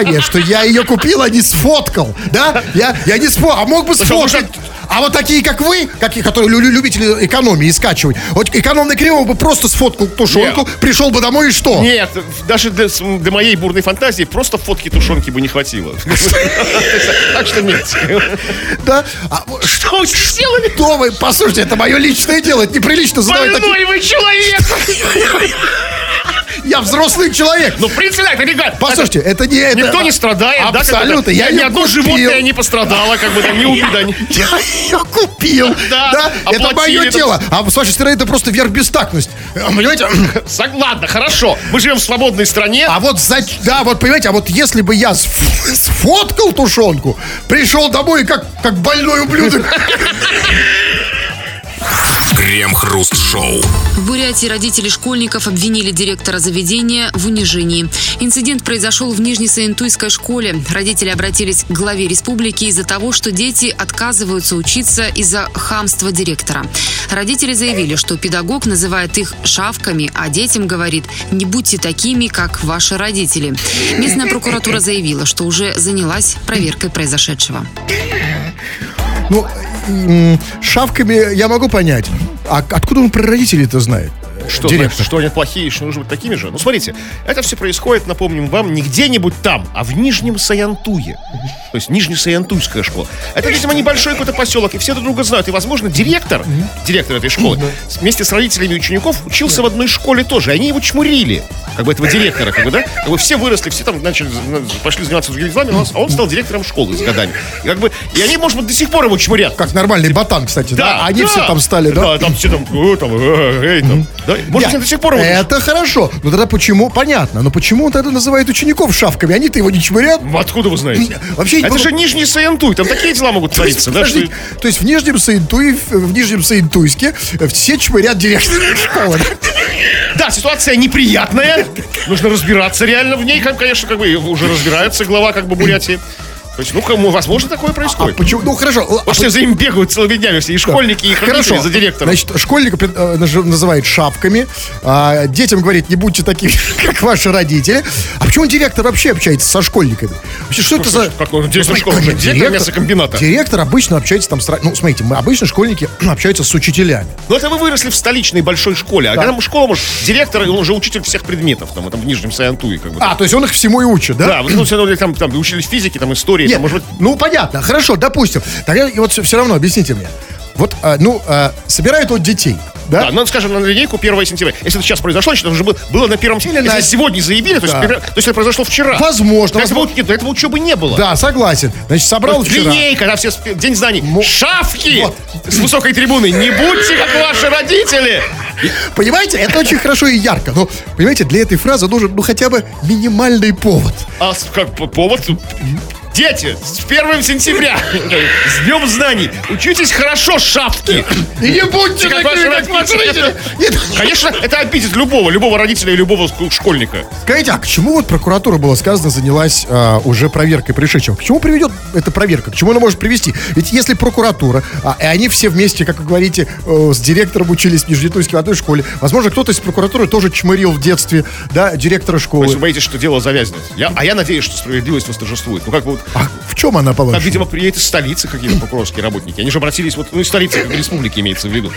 Внимание, что я ее купил, а не сфоткал. Да? Я, я не сфоткал, а мог бы сфоткать. А вот такие, как вы, какие, которые лю- лю- любители экономии и скачивать, вот экономный Кремов бы просто сфоткал тушенку, Нет. пришел бы домой и что? Нет, даже для, для моей бурной фантазии просто фотки тушенки бы не хватило. Так что нет. Да? А Что вы сделали? Что вы? Послушайте, это мое личное дело, это неприлично задавать такие... Вы человек! Я взрослый человек. Ну, в принципе, да, это легально. Послушайте, это не это. Никто не страдает, да? как Абсолютно. Я ни одно купил. животное не пострадало, как бы там не убито. Я ее купил. Да, Это мое это. дело. А с вашей стороны это просто верхбестактность. А, Понимаете? Сог- Ладно, хорошо. Мы живем в свободной стране. А вот за... Да, вот понимаете, а вот если бы я сф- сфоткал тушенку, пришел домой как, как больной ублюдок. Крем-хруст-шоу. В Бурятии родители школьников обвинили директора заведения в унижении. Инцидент произошел в Нижнесаентуйской школе. Родители обратились к главе республики из-за того, что дети отказываются учиться из-за хамства директора. Родители заявили, что педагог называет их шавками, а детям говорит «не будьте такими, как ваши родители». Местная прокуратура заявила, что уже занялась проверкой произошедшего. Ну, шавками я могу понять. А откуда он про родителей это знает? Что, директор. значит, что они плохие, что нужно быть такими же? Ну, смотрите, это все происходит, напомним вам, не где-нибудь там, а в Нижнем Саянтуе. То есть Нижнесаянтуйская школа. Это, видимо, небольшой какой-то поселок, и все друг друга знают. И, возможно, директор, директор этой школы, вместе с родителями учеников учился в одной школе тоже. И они его чмурили, как бы этого директора, как бы, да? Как бы все выросли, все там начали, на- пошли заниматься другими делами, а он стал директором школы с годами. И, как бы, и они, может быть, до сих пор его чмурят. Как нормальный ботан, кстати, да? Да, Они да. все там стали, да? Да, там все там, «О, там, э, эй, там. Да, Может, Нет, они до сих пор Это хорошо. Но тогда почему? Понятно. Но почему он тогда называет учеников шавками? Они-то его не чмырят. Ну, Откуда вы знаете? Вообще, Это же Нижний Саянтуй, там такие дела могут твориться, да? то есть в Нижнем Саинтуе, в Нижнем Саинтуйске э, все чмырят директора школы. Да, ситуация неприятная, нужно разбираться реально в ней, конечно, как бы уже разбирается глава как бы Бурятии. То есть, ну, кому, возможно, такое А происходит. почему? Ну хорошо. а Потому что за ним бегают целыми днями все, и школьники, и родители за директором. Значит, школьника э, называет шапками. а, детям говорит, не будьте такими, как ваши родители. А почему директор вообще общается со школьниками? Вообще, что это за... Как он, директор школы, как директор мясокомбината. Директор обычно общается там с... Ну, смотрите, мы обычно школьники общаются с учителями. Ну, это вы выросли в столичной большой школе, а когда школа, может, директор, он уже учитель всех предметов, там, там в Нижнем Саянтуе, как бы. А, то есть он их всему и учит, да? Да, вот, ну, все равно, там, там учились физике, там, истории, Нет, там, может быть, ну понятно, хорошо, допустим. Тогда и вот все равно объясните мне. Вот, а, ну, а, собирают вот детей, да? Да, ну, скажем, на линейку 1 сентября. Если это сейчас произошло, значит, это уже было, было на первом сентября. на- Если сегодня заявили, то, есть, Да. пер- то есть это произошло вчера. Возможно. До этого, нет, до этого учебы не было. Да, согласен. Значит, собрал Вот вчера. Линейка, да, все День знаний. Мо- Шавки Вот. с высокой трибуны. Не будьте, как ваши родители. Понимаете, это очень хорошо и ярко. Но, понимаете, для этой фразы нужен, ну, хотя бы минимальный повод. А как по- повод... Дети, с 1 сентября, с Днем знаний, учитесь хорошо, шавки. И не будьте Как такими, как ваши родители. Конечно, это обидит любого, любого родителя и любого школьника. Скажите, а к чему вот прокуратура, было сказано, занялась а, уже проверкой пришедшего? К чему приведет эта проверка? К чему она может привести? Ведь если прокуратура, а, и они все вместе, как вы говорите, э, с директором учились в Нижнетуйске в одной школе, возможно, кто-то из прокуратуры тоже чмырил в детстве, да, директора То есть школы. вы боитесь, что дело завязнет. Я, а я надеюсь, что справедливость восторжествует. Ну, как бы вот А в чем она, Там, по-вашему? видимо, приедет из столицы какие-то прокурорские работники. Они же обратились, вот, ну, из столицы, как республики имеется в виду.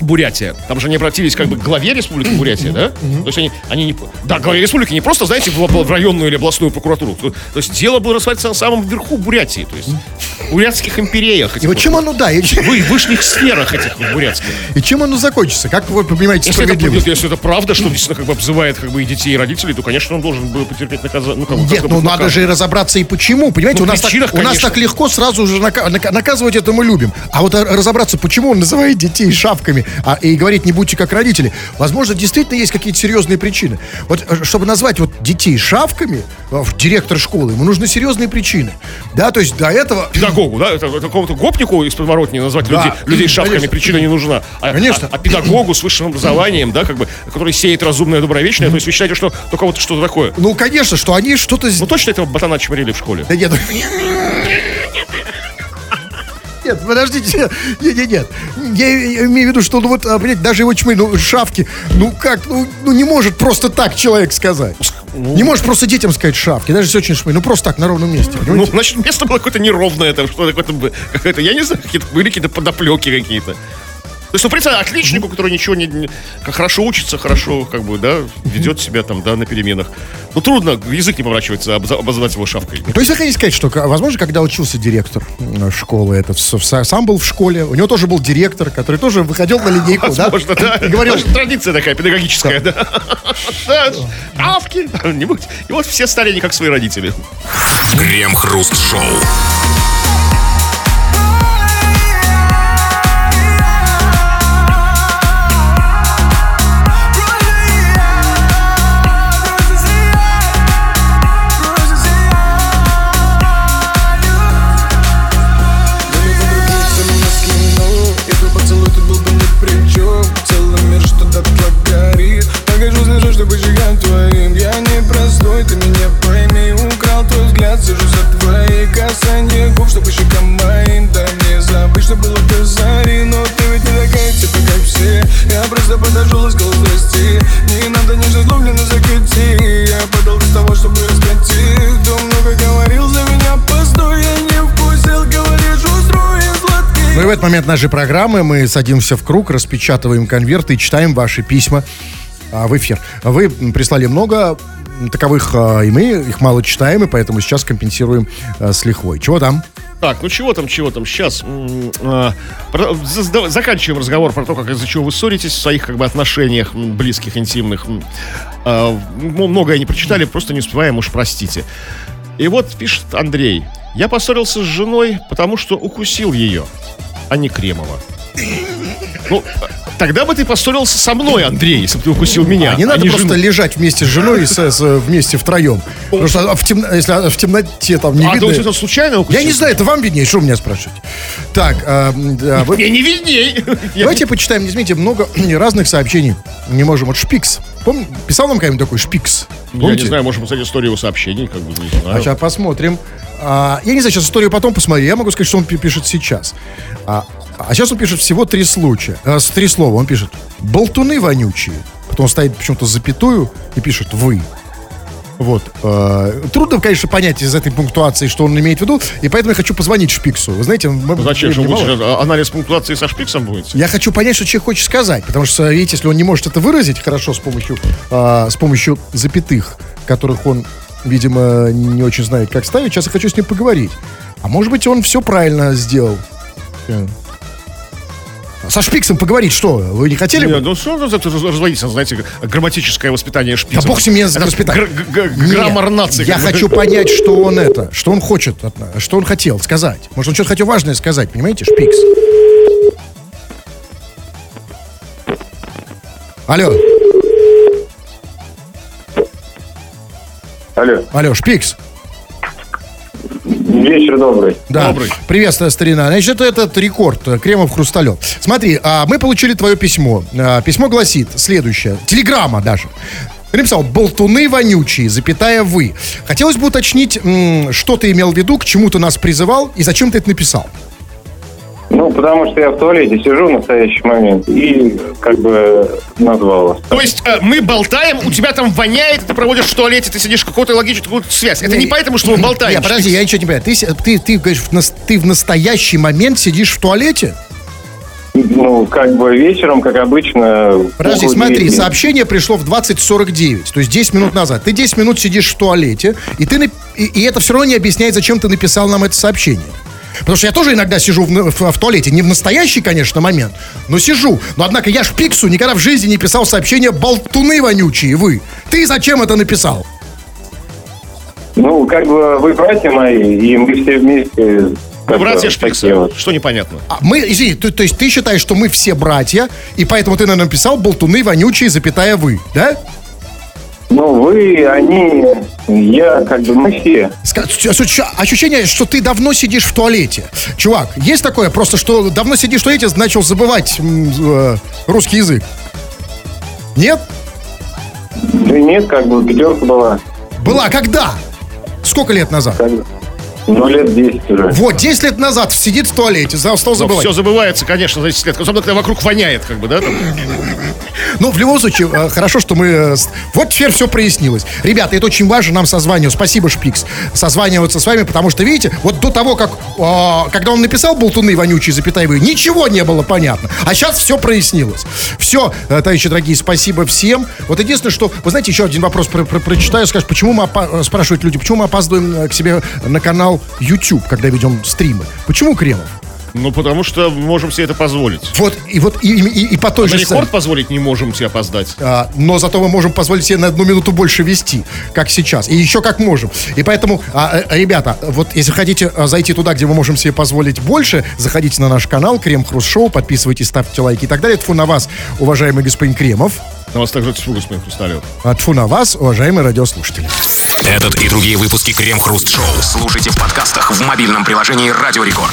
Бурятия. Там же они обратились как бы к главе республики Бурятия, да? То есть они, они не... Да, главе республики не просто, знаете, в, в районную или областную прокуратуру. То, то есть дело было рассматриваться на самом верху Бурятии. То есть в бурятских империях. И вот чем оно, да, и, чем- вы, высших сферах этих бурятских. и чем оно закончится? Как вы понимаете Если это, справедливость? если это правда, что действительно как бы обзывает как бы и детей, и родителей, то, конечно, он должен был потерпеть наказание. Ну, как, Нет, как ну надо наказан. же и разобраться и почему. Понимаете, Ну, у, нас так, у нас так легко сразу же нака- нака- наказывать это мы любим. А вот а, разобраться, почему он называет детей шавками а, и говорит, не будьте как родители. Возможно, действительно есть какие-то серьезные причины. Вот э, чтобы назвать вот детей шавками, э, директор школы, ему нужны серьезные причины. Да, то есть до этого... педагогу, да, какому-то гопнику из подворотни назвать Да. людей, людей шапками Конечно. причина не нужна. А, Конечно. А, а педагогу с высшим образованием, да, как бы, который сеет разумное, добровечное, то есть вы считаете, что только вот что-то такое. Ну, конечно, что они что-то... Ну точно этого ботана чморили в школе? Да нет, Нет, подождите, нет, нет, нет. Я имею в виду, что, ну вот, а, понимаете, даже его чмы, ну, шавки, ну как, ну, ну не может просто так человек сказать. Не может просто детям сказать шавки, даже если очень шмы, ну просто так, на ровном месте, Ну, понимаете? значит, место было какое-то неровное, там, что какое-то, какое-то, я не знаю, какие-то, были какие-то подоплеки какие-то. То есть, ну, представь, отличнику, который ничего не, не- хорошо учится, хорошо, как бы, да, ведет себя там, да, на переменах. Ну, трудно, язык не поворачивается обза- обозвать его шавкой. То есть вы хотите сказать, что, возможно, когда учился директор школы, это в- в- сам был в школе, у него тоже был директор, который тоже выходил на линейку, да? Возможно, да. И говорил, Может, традиция такая педагогическая, да. Да, Шавки. И вот все стали не как свои родители. Крем-хруст-шоу. В этот момент нашей программы мы садимся в круг, распечатываем конверты и читаем ваши письма а, в эфир. Вы прислали много таковых, а, и мы их мало читаем, и поэтому сейчас компенсируем а, с лихвой. Чего там? Так, ну чего там, чего там, сейчас а, заканчиваем разговор про то, как из-за чего вы ссоритесь в своих как бы отношениях близких, интимных. А, многое не прочитали, просто не успеваем, уж простите. И вот пишет Андрей. Я поссорился с женой, потому что укусил ее, а не Кремова. Ну, тогда бы ты поссорился со мной, Андрей, если бы ты укусил меня. А не а надо не просто жену. лежать вместе с женой и с, с, вместе втроем. Потому что в темно, если в темноте там не а видно... А ты случайно укусил? Я не знаю, это вам виднее, что меня спрашивать. Так, а, да, вы... Мне не видней. Давайте почитаем, заметьте, много разных сообщений. Не можем. Вот Шпикс. Пом... Писал нам какой-нибудь такой Шпикс? Помните? Я не знаю, можем посмотреть историю его сообщений, как бы, не знаю. А сейчас посмотрим. А, я не знаю, сейчас историю потом посмотрю. Я могу сказать, что он пишет сейчас. А, а сейчас он пишет всего три случая. А, три слова. Он пишет «болтуны вонючие». Потом он ставит почему-то запятую и пишет «вы». Вот. Э, трудно, конечно, понять из этой пунктуации, что он имеет в виду, и поэтому я хочу позвонить Шпиксу. Вы знаете, мы, ну, зачем же анализ пунктуации со Шпиксом будет? Я хочу понять, что человек хочет сказать, потому что, видите, если он не может это выразить хорошо с помощью, э, с помощью запятых, которых он, видимо, не очень знает, как ставить, сейчас я хочу с ним поговорить. А может быть, он все правильно сделал. Со Шпиксом поговорить, что? Вы не хотели Нет, бы? ну что это разводиться, знаете, грамматическое воспитание Шпикса. Да бог с ним воспитание. Граммар нации. Я хочу понять, что он это, что он хочет, что он хотел сказать. Может, он что-то хотел важное сказать, понимаете, Шпикс? Алло. Алло. Алло, Шпикс. Вечер добрый. Да. Добрый. Приветствую, старина. Значит, это этот рекорд. Кремов Хрусталев. Смотри, а, мы получили твое письмо. А, письмо гласит следующее. Телеграмма даже. Ты написал «болтуны вонючие, запятая вы». Хотелось бы уточнить, что ты имел в виду, к чему ты нас призывал и зачем ты это написал. Ну, потому что я в туалете сижу в настоящий момент и как бы назвал вас. То есть э, мы болтаем, у тебя там воняет, ты проводишь в туалете, ты сидишь какую-то логическую связь. Это не поэтому, что мы болтаем. Нет, подожди, я ничего не понимаю. Ты, ты, ты, говоришь, ты в настоящий момент сидишь в туалете? Ну, как бы вечером, как обычно. Подожди, смотри, сообщение пришло в 20.49, то есть 10 минут назад. Ты 10 минут сидишь в туалете, и, ты, и, и это все равно не объясняет, зачем ты написал нам это сообщение. Потому что я тоже иногда сижу в, в, в туалете. Не в настоящий, конечно, момент, но сижу. Но, однако, я ж Пиксу никогда в жизни не писал сообщение «Болтуны вонючие, вы». Ты зачем это написал? Ну, как бы вы братья мои, и мы все вместе мы братья Шпикса. Вот. Что непонятно? А мы, извини, то, то есть ты считаешь, что мы все братья, и поэтому ты, наверное, написал болтуны вонючие, запятая вы, да? Ну, вы, они, я, как бы мы все. Ощущение, что ты давно сидишь в туалете. Чувак, есть такое просто, что давно сидишь в туалете, начал забывать э, русский язык? Нет? Да нет, как бы пятерка была. Была когда? Сколько лет назад? Когда? Ну, лет 10 уже. Вот, 10 лет назад сидит в туалете, стал ну, забывать. все забывается, конечно, за 10 лет. Особенно, когда вокруг воняет, как бы, да? Там. Ну, в любом случае, э, хорошо, что мы... Э, вот теперь все прояснилось. Ребята, это очень важно нам созванивать. Спасибо, Шпикс. Созваниваться с вами, потому что, видите, вот до того, как... Э, когда он написал болтуны вонючие, запятаевые, ничего не было понятно. А сейчас все прояснилось. Все, товарищи дорогие, спасибо всем. Вот единственное, что... Вы знаете, еще один вопрос про про прочитаю. Скажешь, почему мы... Опа- спрашивают люди, почему мы опаздываем к себе на канал YouTube, когда ведем стримы. Почему Кремов? Ну, потому что можем себе это позволить. Вот, и вот, и, и, и по той а же... рекорд позволить не можем себе опоздать. А, но зато мы можем позволить себе на одну минуту больше вести, как сейчас. И еще как можем. И поэтому, а, а, ребята, вот если хотите а, зайти туда, где мы можем себе позволить больше, заходите на наш канал Крем Хруст Шоу, подписывайтесь, ставьте лайки и так далее. Тфу на вас, уважаемый господин Кремов. На вас также тьфу, господин Хрусталев. А тфу на вас, уважаемые радиослушатели. Этот и другие выпуски Крем Хруст Шоу слушайте в подкастах в мобильном приложении Радио Рекорд.